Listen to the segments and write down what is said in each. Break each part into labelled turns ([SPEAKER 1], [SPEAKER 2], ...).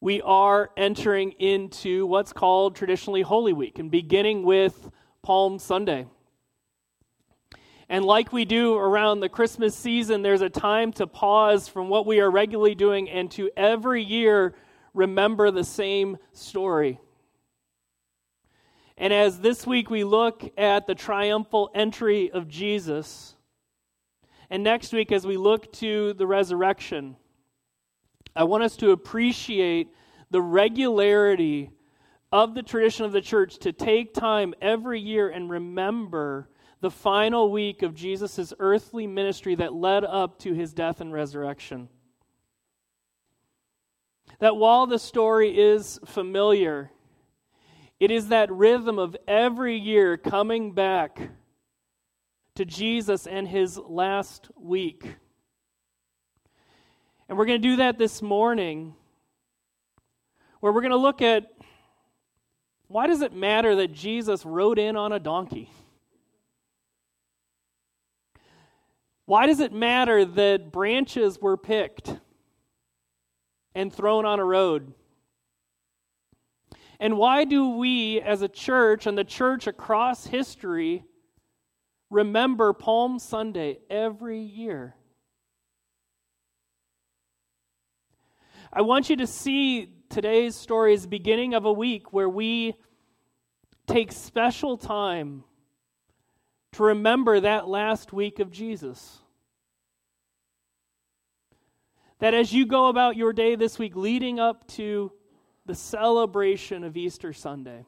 [SPEAKER 1] we are entering into what's called traditionally Holy Week and beginning with Palm Sunday. And like we do around the Christmas season, there's a time to pause from what we are regularly doing and to every year remember the same story. And as this week we look at the triumphal entry of Jesus, and next week as we look to the resurrection, I want us to appreciate the regularity of the tradition of the church to take time every year and remember the final week of Jesus' earthly ministry that led up to his death and resurrection. That while the story is familiar, it is that rhythm of every year coming back to Jesus and his last week. And we're going to do that this morning, where we're going to look at why does it matter that Jesus rode in on a donkey? Why does it matter that branches were picked and thrown on a road? And why do we, as a church and the church across history, remember Palm Sunday every year? I want you to see today's story beginning of a week where we take special time to remember that last week of Jesus. That as you go about your day this week leading up to the celebration of Easter Sunday,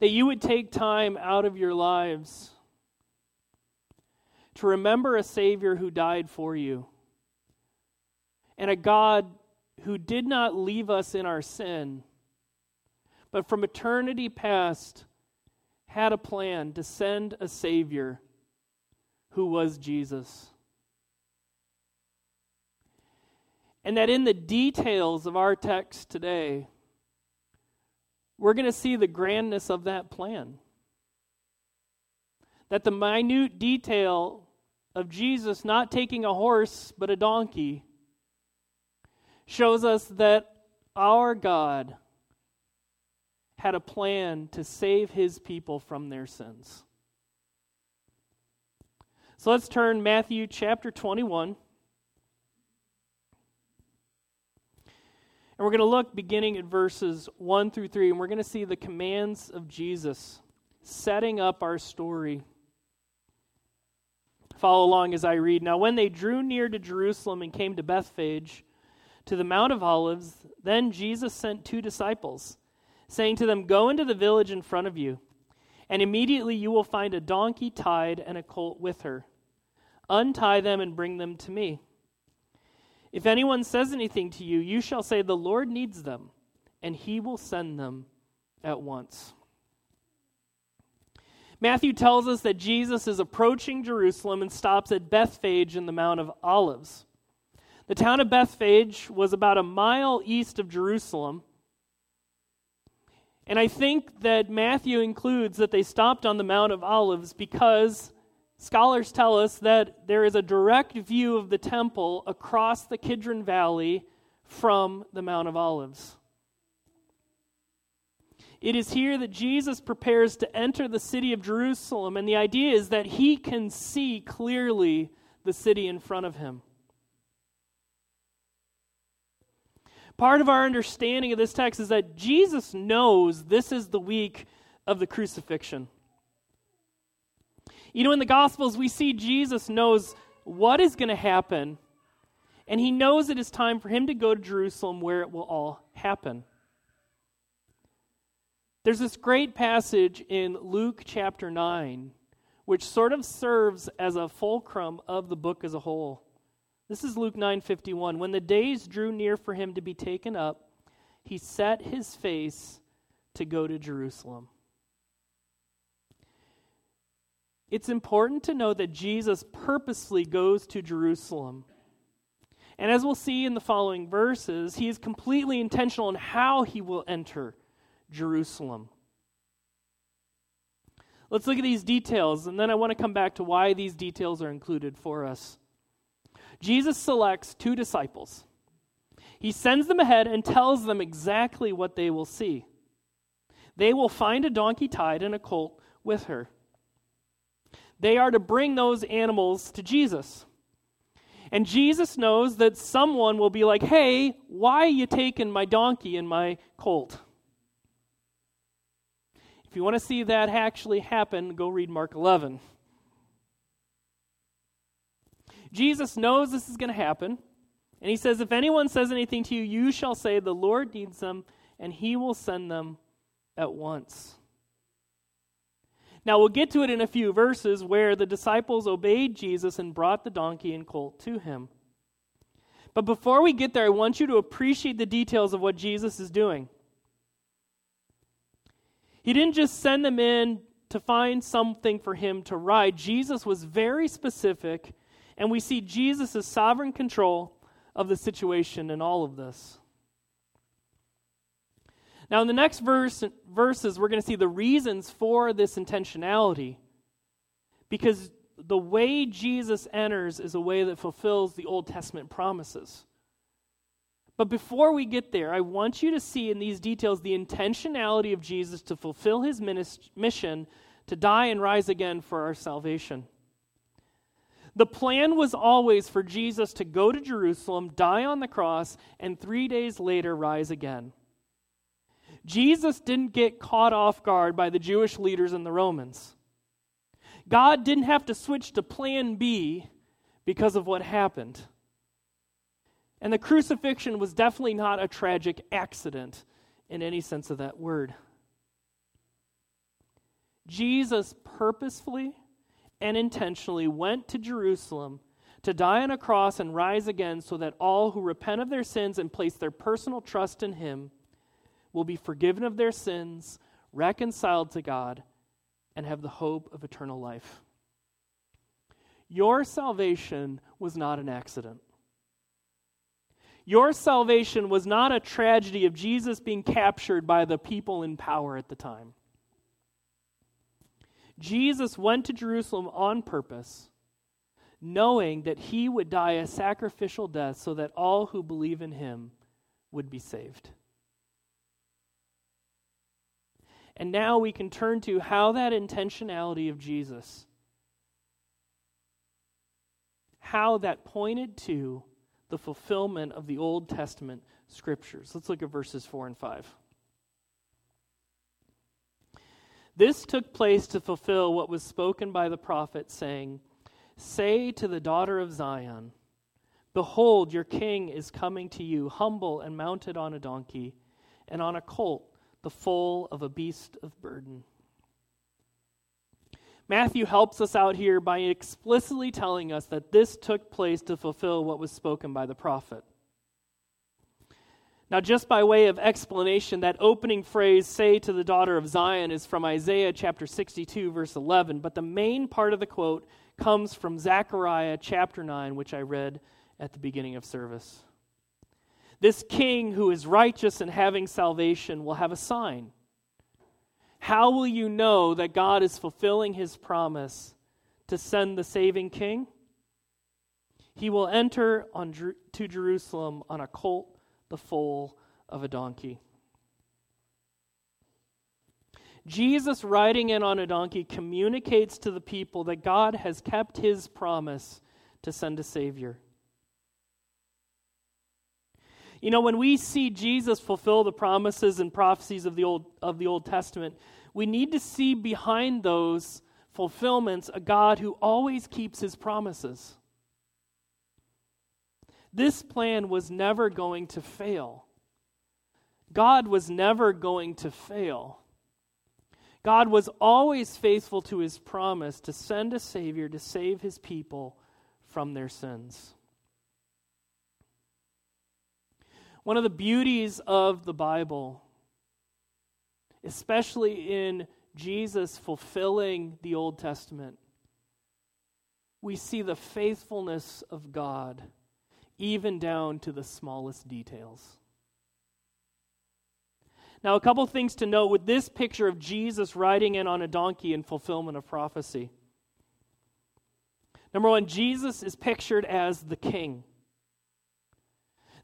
[SPEAKER 1] that you would take time out of your lives to remember a Savior who died for you and a God who did not leave us in our sin, but from eternity past had a plan to send a Savior who was Jesus. And that in the details of our text today, we're going to see the grandness of that plan. That the minute detail of Jesus not taking a horse but a donkey shows us that our God had a plan to save his people from their sins. So let's turn Matthew chapter 21. And we're going to look beginning at verses 1 through 3, and we're going to see the commands of Jesus setting up our story. Follow along as I read. Now, when they drew near to Jerusalem and came to Bethphage, to the Mount of Olives, then Jesus sent two disciples saying to them, Go into the village in front of you, and immediately you will find a donkey tied and a colt with her. Untie them and bring them to me. If anyone says anything to you, you shall say, The Lord needs them, and he will send them at once. Matthew tells us that Jesus is approaching Jerusalem and stops at Bethphage in the Mount of Olives. The town of Bethphage was about a mile east of Jerusalem and I think that Matthew includes that they stopped on the Mount of Olives because scholars tell us that there is a direct view of the temple across the Kidron Valley from the Mount of Olives. It is here that Jesus prepares to enter the city of Jerusalem, and the idea is that he can see clearly the city in front of him. Part of our understanding of this text is that Jesus knows this is the week of the crucifixion. You know, in the Gospels, we see Jesus knows what is going to happen, and he knows it is time for him to go to Jerusalem where it will all happen. There's this great passage in Luke chapter 9, which sort of serves as a fulcrum of the book as a whole. This is Luke 9:51. When the days drew near for him to be taken up, he set his face to go to Jerusalem. It's important to know that Jesus purposely goes to Jerusalem. And as we'll see in the following verses, he is completely intentional in how he will enter Jerusalem. Let's look at these details, and then I want to come back to why these details are included for us. Jesus selects two disciples, He sends them ahead and tells them exactly what they will see. They will find a donkey tied and a colt with her. They are to bring those animals to Jesus. And Jesus knows that someone will be like, hey, why are you taking my donkey and my colt? If you want to see that actually happen, go read Mark 11. Jesus knows this is going to happen. And he says, If anyone says anything to you, you shall say, The Lord needs them, and he will send them at once. Now, we'll get to it in a few verses where the disciples obeyed Jesus and brought the donkey and colt to him. But before we get there, I want you to appreciate the details of what Jesus is doing. He didn't just send them in to find something for him to ride, Jesus was very specific, and we see Jesus' sovereign control of the situation in all of this. Now, in the next verse, verses, we're going to see the reasons for this intentionality. Because the way Jesus enters is a way that fulfills the Old Testament promises. But before we get there, I want you to see in these details the intentionality of Jesus to fulfill his mission to die and rise again for our salvation. The plan was always for Jesus to go to Jerusalem, die on the cross, and three days later rise again. Jesus didn't get caught off guard by the Jewish leaders and the Romans. God didn't have to switch to plan B because of what happened. And the crucifixion was definitely not a tragic accident in any sense of that word. Jesus purposefully and intentionally went to Jerusalem to die on a cross and rise again so that all who repent of their sins and place their personal trust in him will be forgiven of their sins, reconciled to God, and have the hope of eternal life. Your salvation was not an accident. Your salvation was not a tragedy of Jesus being captured by the people in power at the time. Jesus went to Jerusalem on purpose, knowing that he would die a sacrificial death so that all who believe in him would be saved. And now we can turn to how that intentionality of Jesus, how that pointed to the fulfillment of the Old Testament scriptures. Let's look at verses 4 and 5. This took place to fulfill what was spoken by the prophet, saying, Say to the daughter of Zion, Behold, your king is coming to you, humble and mounted on a donkey, and on a colt the foal of a beast of burden. Matthew helps us out here by explicitly telling us that this took place to fulfill what was spoken by the prophet. Now, just by way of explanation, that opening phrase, say to the daughter of Zion, is from Isaiah chapter 62, verse 11, but the main part of the quote comes from Zechariah chapter 9, which I read at the beginning of service. This king who is righteous and having salvation will have a sign. How will you know that God is fulfilling his promise to send the saving king? He will enter on, to Jerusalem on a colt, the foal of a donkey. Jesus riding in on a donkey communicates to the people that God has kept his promise to send a Savior. You know, when we see Jesus fulfill the promises and prophecies of the Old, of the Old Testament, we need to see behind those fulfillments a God who always keeps his promises. This plan was never going to fail. God was never going to fail. God was always faithful to his promise to send a Savior to save his people from their sins. One of the beauties of the Bible, especially in Jesus fulfilling the Old Testament, we see the faithfulness of God even down to the smallest details. Now, a couple things to note with this picture of Jesus riding in on a donkey in fulfillment of prophecy. Number one, Jesus is pictured as the king.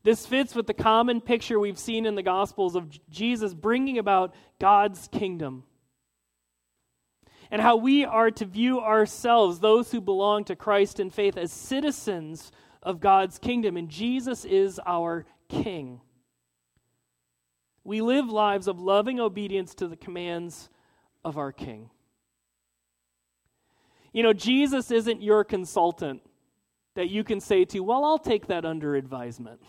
[SPEAKER 1] This fits with the common picture we've seen in the Gospels of Jesus bringing about God's kingdom. And how we are to view ourselves, those who belong to Christ in faith, as citizens of God's kingdom. And Jesus is our King. We live lives of loving obedience to the commands of our King. You know, Jesus isn't your consultant that you can say to, well, I'll take that under advisement.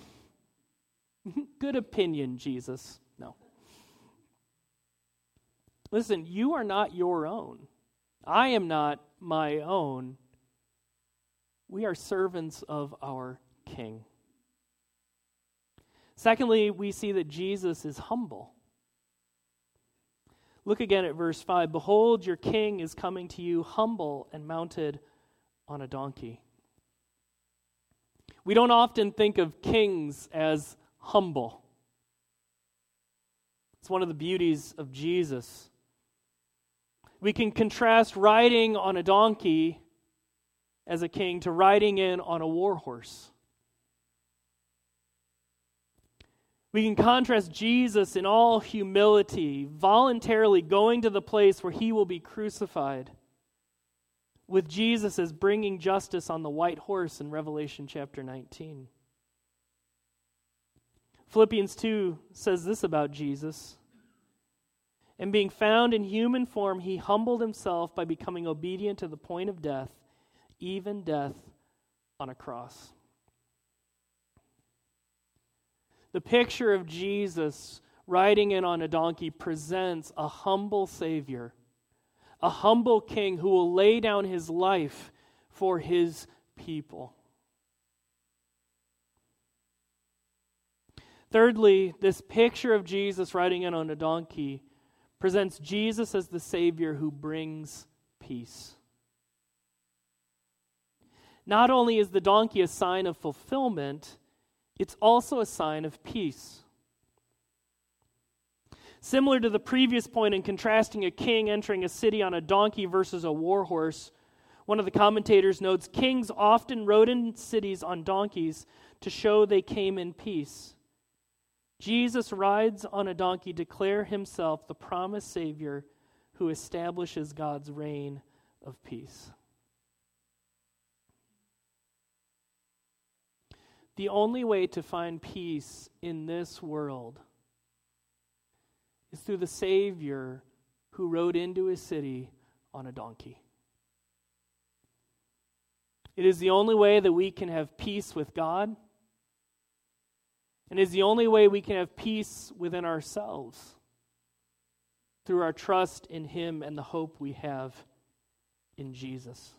[SPEAKER 1] Good opinion, Jesus. No. Listen, you are not your own. I am not my own. We are servants of our King. Secondly, we see that Jesus is humble. Look again at verse 5. Behold, your king is coming to you, humble and mounted on a donkey. We don't often think of kings as humble. It's one of the beauties of Jesus. We can contrast riding on a donkey as a king to riding in on a war horse. We can contrast Jesus in all humility, voluntarily going to the place where he will be crucified, with Jesus as bringing justice on the white horse in Revelation chapter 19. Philippians 2 says this about Jesus. And being found in human form, he humbled himself by becoming obedient to the point of death, even death on a cross. The picture of Jesus riding in on a donkey presents a humble Savior, a humble King who will lay down his life for his people. Thirdly, this picture of Jesus riding in on a donkey presents Jesus as the Savior who brings peace. Not only is the donkey a sign of fulfillment, it's also a sign of peace. Similar to the previous point in contrasting a king entering a city on a donkey versus a war horse, one of the commentators notes kings often rode in cities on donkeys to show they came in peace. Jesus rides on a donkey, to declare himself the promised Savior who establishes God's reign of peace. The only way to find peace in this world is through the Savior who rode into his city on a donkey. It is the only way that we can have peace with God and is the only way we can have peace within ourselves through our trust in Him and the hope we have in Jesus.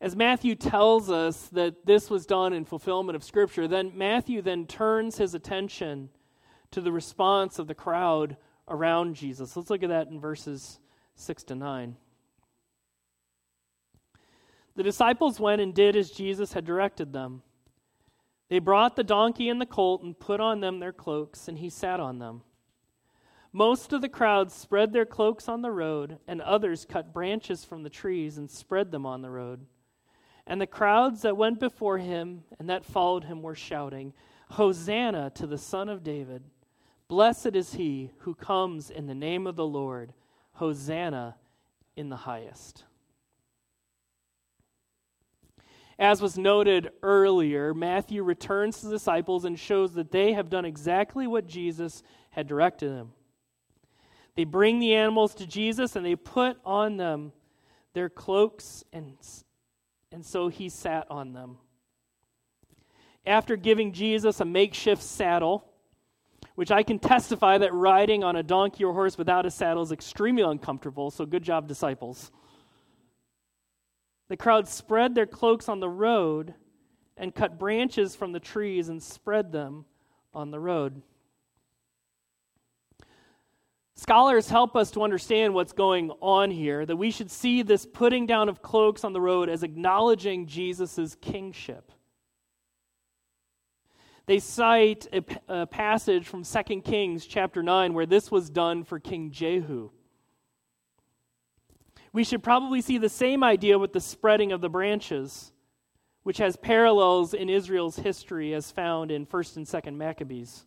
[SPEAKER 1] As Matthew tells us that this was done in fulfillment of Scripture, then Matthew then turns his attention to the response of the crowd around Jesus. Let's look at that in verses 6 to 9. The disciples went and did as Jesus had directed them. They brought the donkey and the colt and put on them their cloaks, and he sat on them. Most of the crowd spread their cloaks on the road, and others cut branches from the trees and spread them on the road. And the crowds that went before him and that followed him were shouting, Hosanna to the Son of David! Blessed is he who comes in the name of the Lord! Hosanna in the highest. As was noted earlier, Matthew returns to the disciples and shows that they have done exactly what Jesus had directed them. They bring the animals to Jesus and they put on them their cloaks, and, and so he sat on them. After giving Jesus a makeshift saddle, which I can testify that riding on a donkey or horse without a saddle is extremely uncomfortable, so good job, disciples. The crowd spread their cloaks on the road and cut branches from the trees and spread them on the road. Scholars help us to understand what's going on here, that we should see this putting down of cloaks on the road as acknowledging Jesus' kingship. They cite a, a passage from 2 Kings chapter 9 where this was done for King Jehu. We should probably see the same idea with the spreading of the branches, which has parallels in Israel's history as found in 1st and 2nd Maccabees.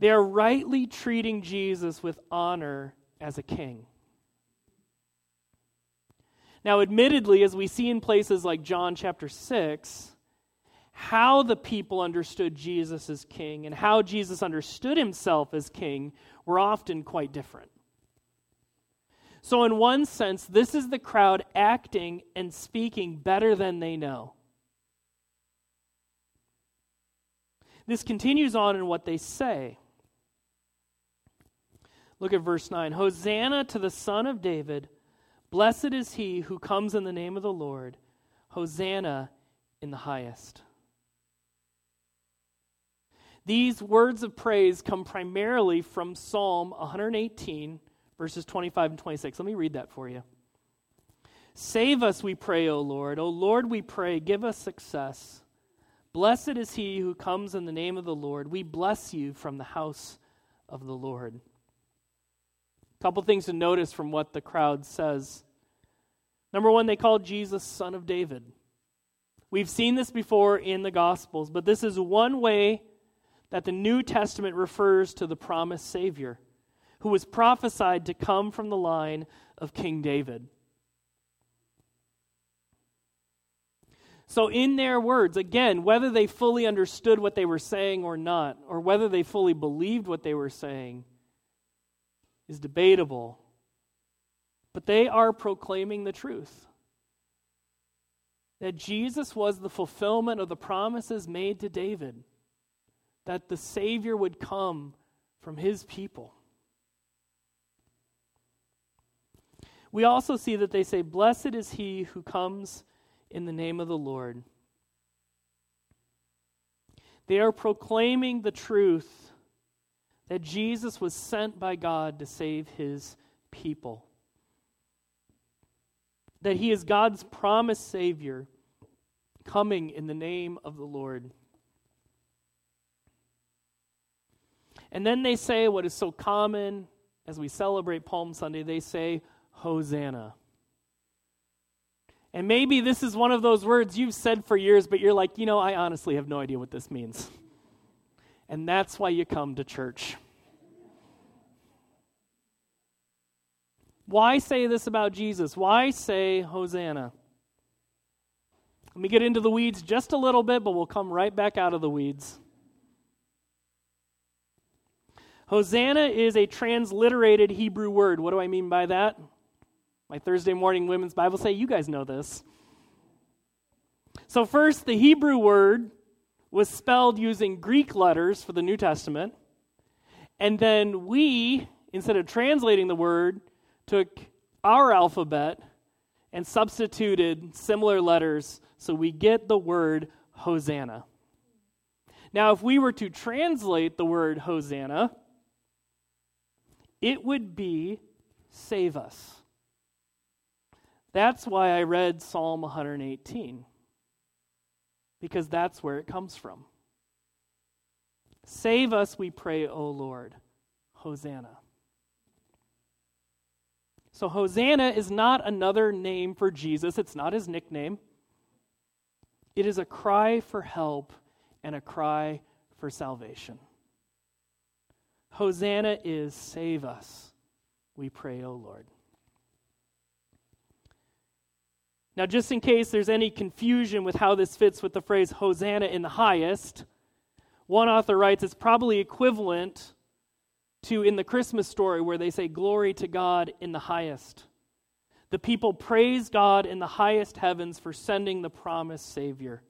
[SPEAKER 1] They are rightly treating Jesus with honor as a king. Now, admittedly, as we see in places like John chapter 6, how the people understood Jesus as king and how Jesus understood himself as king were often quite different. So, in one sense, this is the crowd acting and speaking better than they know. This continues on in what they say. Look at verse 9 Hosanna to the Son of David. Blessed is he who comes in the name of the Lord. Hosanna in the highest. These words of praise come primarily from Psalm 118, verses 25 and 26. Let me read that for you. Save us, we pray, O Lord. O Lord, we pray, give us success. Blessed is he who comes in the name of the Lord. We bless you from the house of the Lord. Couple things to notice from what the crowd says. Number one, they called Jesus Son of David. We've seen this before in the Gospels, but this is one way that the New Testament refers to the promised Savior, who was prophesied to come from the line of King David. So, in their words, again, whether they fully understood what they were saying or not, or whether they fully believed what they were saying, is debatable. But they are proclaiming the truth that Jesus was the fulfillment of the promises made to David that the Savior would come from his people. We also see that they say, Blessed is he who comes in the name of the Lord. They are proclaiming the truth that Jesus was sent by God to save his people. That he is God's promised Savior coming in the name of the Lord. And then they say what is so common as we celebrate Palm Sunday they say, Hosanna. And maybe this is one of those words you've said for years, but you're like, you know, I honestly have no idea what this means. And that's why you come to church. Why say this about Jesus? Why say Hosanna? Let me get into the weeds just a little bit, but we'll come right back out of the weeds. Hosanna is a transliterated Hebrew word. What do I mean by that? My Thursday morning women's Bible say, you guys know this. So, first, the Hebrew word was spelled using Greek letters for the New Testament. And then we, instead of translating the word, took our alphabet and substituted similar letters so we get the word Hosanna. Now, if we were to translate the word Hosanna, it would be save us. That's why I read Psalm 118, because that's where it comes from. Save us, we pray, O Lord. Hosanna. So, Hosanna is not another name for Jesus, it's not his nickname. It is a cry for help and a cry for salvation. Hosanna is save us, we pray, O Lord. Now, just in case there's any confusion with how this fits with the phrase Hosanna in the highest, one author writes it's probably equivalent to in the Christmas story where they say, Glory to God in the highest. The people praise God in the highest heavens for sending the promised Savior.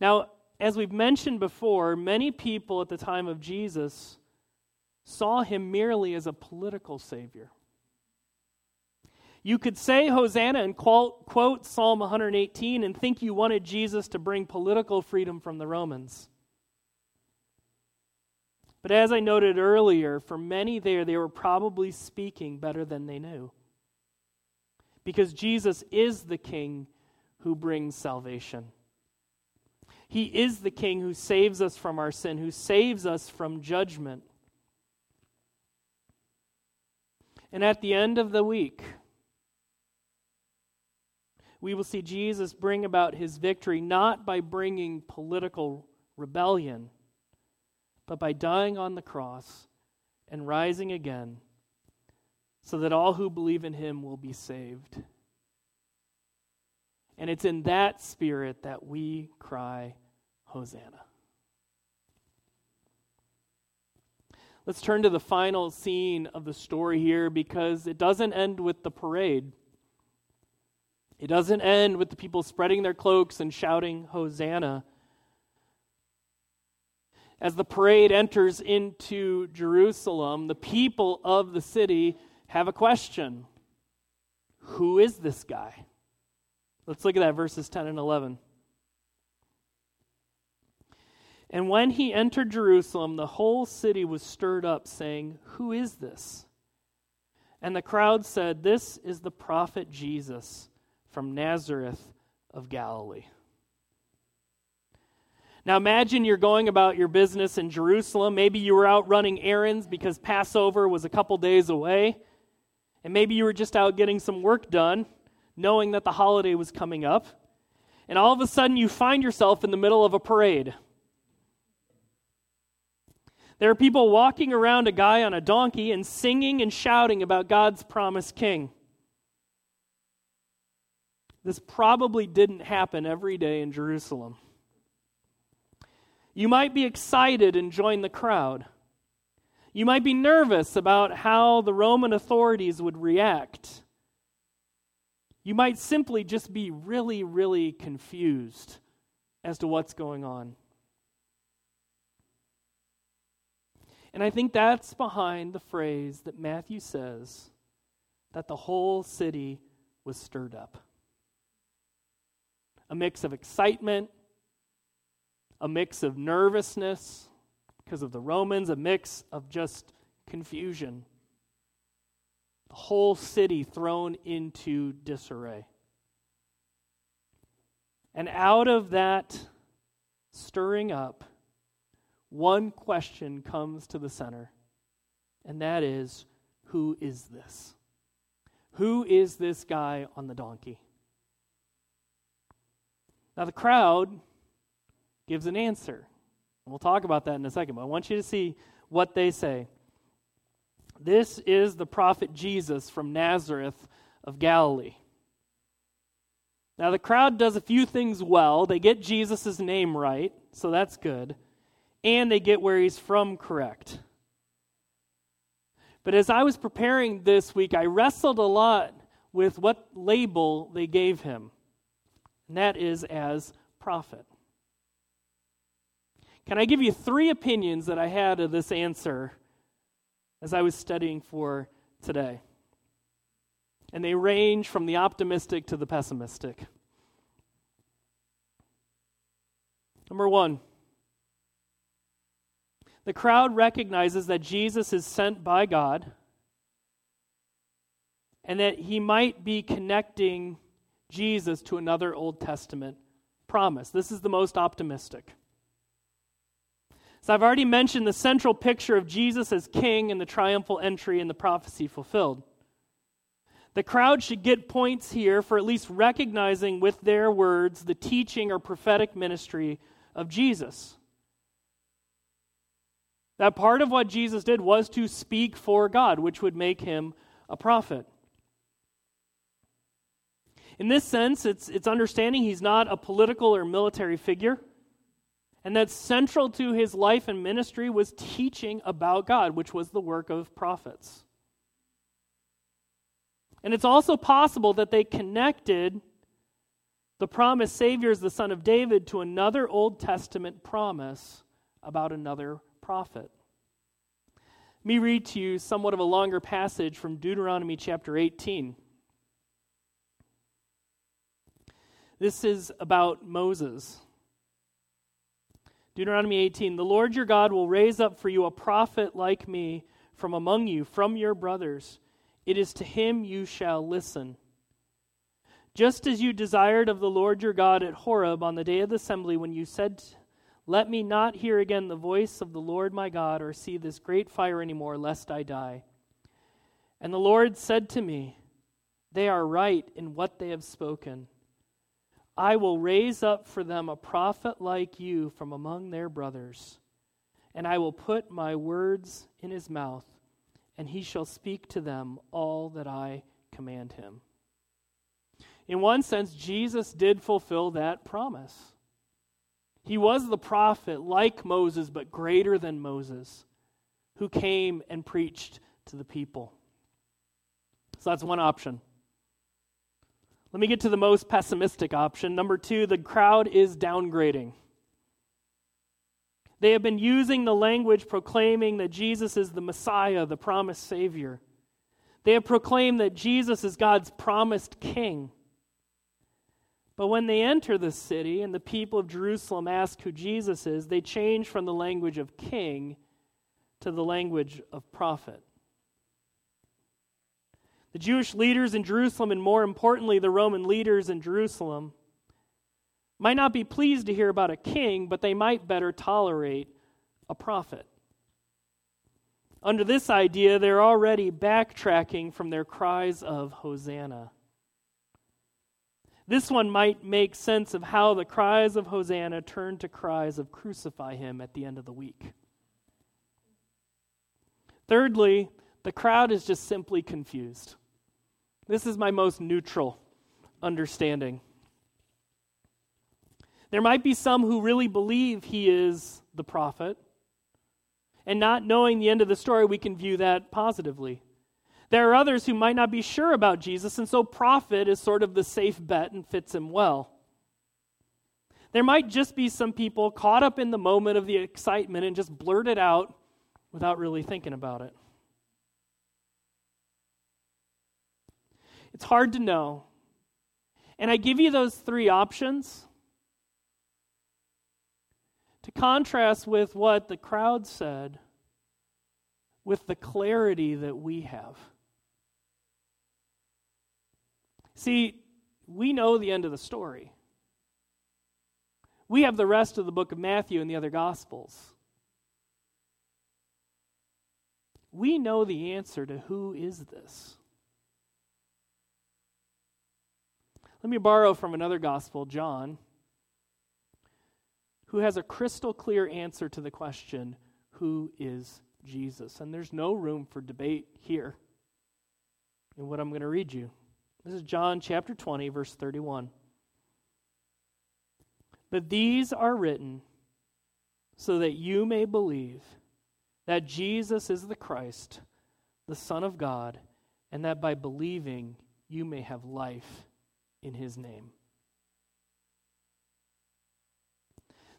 [SPEAKER 1] Now, as we've mentioned before, many people at the time of Jesus saw him merely as a political savior. You could say Hosanna and quote, Psalm 118 and think you wanted Jesus to bring political freedom from the Romans. But as I noted earlier, for many there, they were probably speaking better than they knew. Because Jesus is the King who brings salvation. He is the King who saves us from our sin, who saves us from judgment. And at the end of the week, we will see Jesus bring about his victory not by bringing political rebellion, but by dying on the cross and rising again so that all who believe in him will be saved. And it's in that spirit that we cry, Hosanna. Let's turn to the final scene of the story here because it doesn't end with the parade. It doesn't end with the people spreading their cloaks and shouting, Hosanna. As the parade enters into Jerusalem, the people of the city have a question Who is this guy? Let's look at that, verses 10 and 11. And when he entered Jerusalem, the whole city was stirred up, saying, Who is this? And the crowd said, This is the prophet Jesus from Nazareth of Galilee. Now imagine you're going about your business in Jerusalem. Maybe you were out running errands because Passover was a couple days away. And maybe you were just out getting some work done, knowing that the holiday was coming up. And all of a sudden you find yourself in the middle of a parade. There are people walking around a guy on a donkey and singing and shouting about God's promised king. This probably didn't happen every day in Jerusalem. You might be excited and join the crowd. You might be nervous about how the Roman authorities would react. You might simply just be really, really confused as to what's going on. And I think that's behind the phrase that Matthew says that the whole city was stirred up. A mix of excitement, a mix of nervousness because of the Romans, a mix of just confusion. The whole city thrown into disarray. And out of that stirring up, one question comes to the center, and that is who is this? Who is this guy on the donkey? Now, the crowd gives an answer. We'll talk about that in a second, but I want you to see what they say. This is the prophet Jesus from Nazareth of Galilee. Now, the crowd does a few things well. They get Jesus' name right, so that's good and they get where he's from correct. But as I was preparing this week, I wrestled a lot with what label they gave him, and that is as prophet. Can I give you three opinions that I had of this answer as I was studying for today? And they range from the optimistic to the pessimistic. Number one, the crowd recognizes that Jesus is sent by God and that he might be connecting Jesus to another Old Testament promise. This is the most optimistic. So I've already mentioned the central picture of Jesus as king and the triumphal entry and the prophecy fulfilled. The crowd should get points here for at least recognizing with their words the teaching or prophetic ministry of Jesus. That part of what Jesus did was to speak for God, which would make him a prophet. In this sense, it's, it's understanding he's not a political or military figure, and that central to his life and ministry was teaching about God, which was the work of prophets. And it's also possible that they connected the promised Savior as the son of David to another Old Testament promise about another prophet. Let me read to you somewhat of a longer passage from Deuteronomy chapter 18. This is about Moses. Deuteronomy 18 The Lord your God will raise up for you a prophet like me from among you, from your brothers. It is to him you shall listen. Just as you desired of the Lord your God at Horeb on the day of the assembly, when you said let me not hear again the voice of the Lord my God or see this great fire anymore, lest I die. And the Lord said to me, They are right in what they have spoken. I will raise up for them a prophet like you from among their brothers, and I will put my words in his mouth, and he shall speak to them all that I command him. In one sense, Jesus did fulfill that promise. He was the prophet like Moses, but greater than Moses, who came and preached to the people. So that's one option. Let me get to the most pessimistic option. Number two, the crowd is downgrading. They have been using the language proclaiming that Jesus is the Messiah, the promised Savior. They have proclaimed that Jesus is God's promised King. But when they enter the city and the people of Jerusalem ask who Jesus is, they change from the language of king to the language of prophet. The Jewish leaders in Jerusalem, and more importantly, the Roman leaders in Jerusalem, might not be pleased to hear about a king, but they might better tolerate a prophet. Under this idea, they're already backtracking from their cries of Hosanna. This one might make sense of how the cries of Hosanna turned to cries of crucify him at the end of the week. Thirdly, the crowd is just simply confused. This is my most neutral understanding. There might be some who really believe he is the prophet, and not knowing the end of the story, we can view that positively. There are others who might not be sure about Jesus, and so prophet is sort of the safe bet and fits him well. There might just be some people caught up in the moment of the excitement and just blurt it out without really thinking about it. It's hard to know. And I give you those three options to contrast with what the crowd said with the clarity that we have. See, we know the end of the story. We have the rest of the book of Matthew and the other Gospels. We know the answer to who is this. Let me borrow from another gospel, John, who has a crystal clear answer to the question who is Jesus? And there's no room for debate here in what I'm going to read you. This is John chapter 20, verse 31. But these are written so that you may believe that Jesus is the Christ, the Son of God, and that by believing you may have life in his name.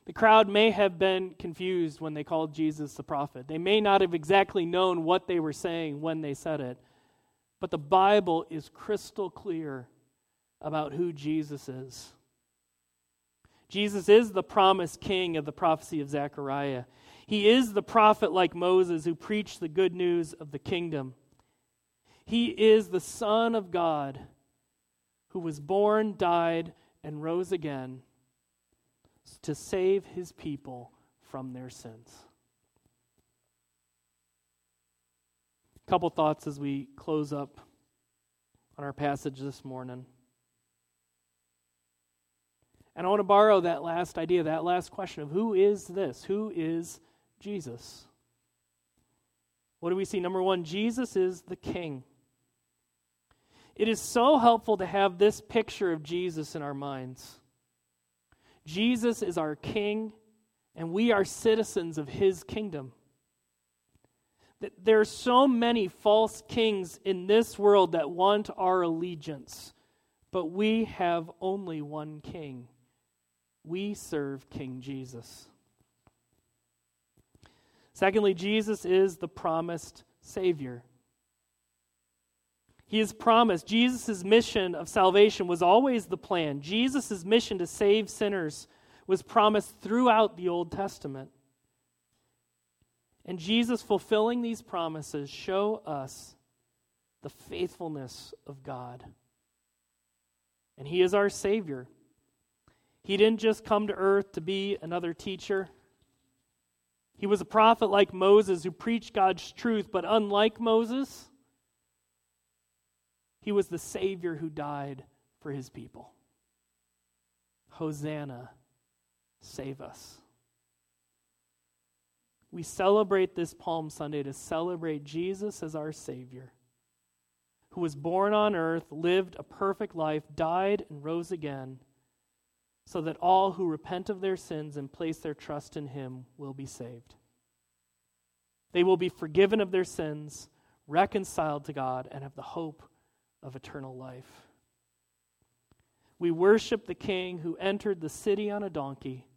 [SPEAKER 1] The crowd may have been confused when they called Jesus the prophet. They may not have exactly known what they were saying when they said it. But the Bible is crystal clear about who Jesus is. Jesus is the promised king of the prophecy of Zechariah. He is the prophet like Moses who preached the good news of the kingdom. He is the Son of God who was born, died, and rose again to save his people from their sins. A couple thoughts as we close up on our passage this morning. And I want to borrow that last idea, that last question of who is this? Who is Jesus? What do we see? Number one, Jesus is the King. It is so helpful to have this picture of Jesus in our minds. Jesus is our King, and we are citizens of his kingdom. There are so many false kings in this world that want our allegiance, but we have only one King. We serve King Jesus. Secondly, Jesus is the promised Savior. He has promised. Jesus' mission of salvation was always the plan. Jesus' mission to save sinners was promised throughout the Old Testament. And Jesus fulfilling these promises show us the faithfulness of God. And he is our savior. He didn't just come to earth to be another teacher. He was a prophet like Moses who preached God's truth, but unlike Moses, He was the Savior who died for his people. Hosanna, save us. We celebrate this Palm Sunday to celebrate Jesus as our Savior, who was born on earth, lived a perfect life, died, and rose again, so that all who repent of their sins and place their trust in Him will be saved. They will be forgiven of their sins, reconciled to God, and have the hope of eternal life. We worship the King who entered the city on a donkey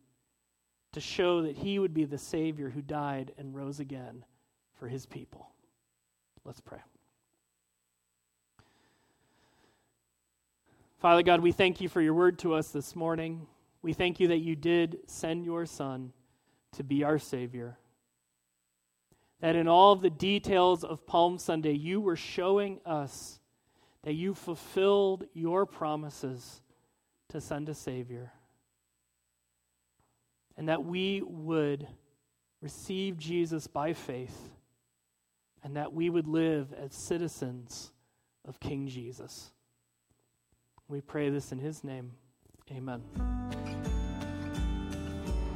[SPEAKER 1] to show that he would be the Savior who died and rose again for his people. Let's pray. Father God, we thank you for your word to us this morning. We thank you that you did send your Son to be our Savior. That in all of the details of Palm Sunday, you were showing us that you fulfilled your promises to send a Savior. And that we would receive Jesus by faith, and that we would live as citizens of King Jesus. We pray this in His name. Amen.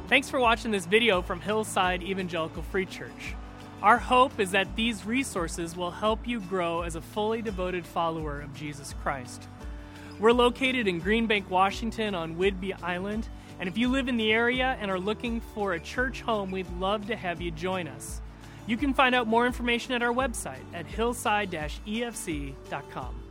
[SPEAKER 1] Thanks for watching this video from Hillside Evangelical Free Church. Our hope is that these resources will help you grow as a fully devoted follower of Jesus Christ. We're located in Greenbank, Washington on Whidbey Island. And if you live in the area and are looking for a church home, we'd love to have you join us. You can find out more information at our website at hillside efc.com.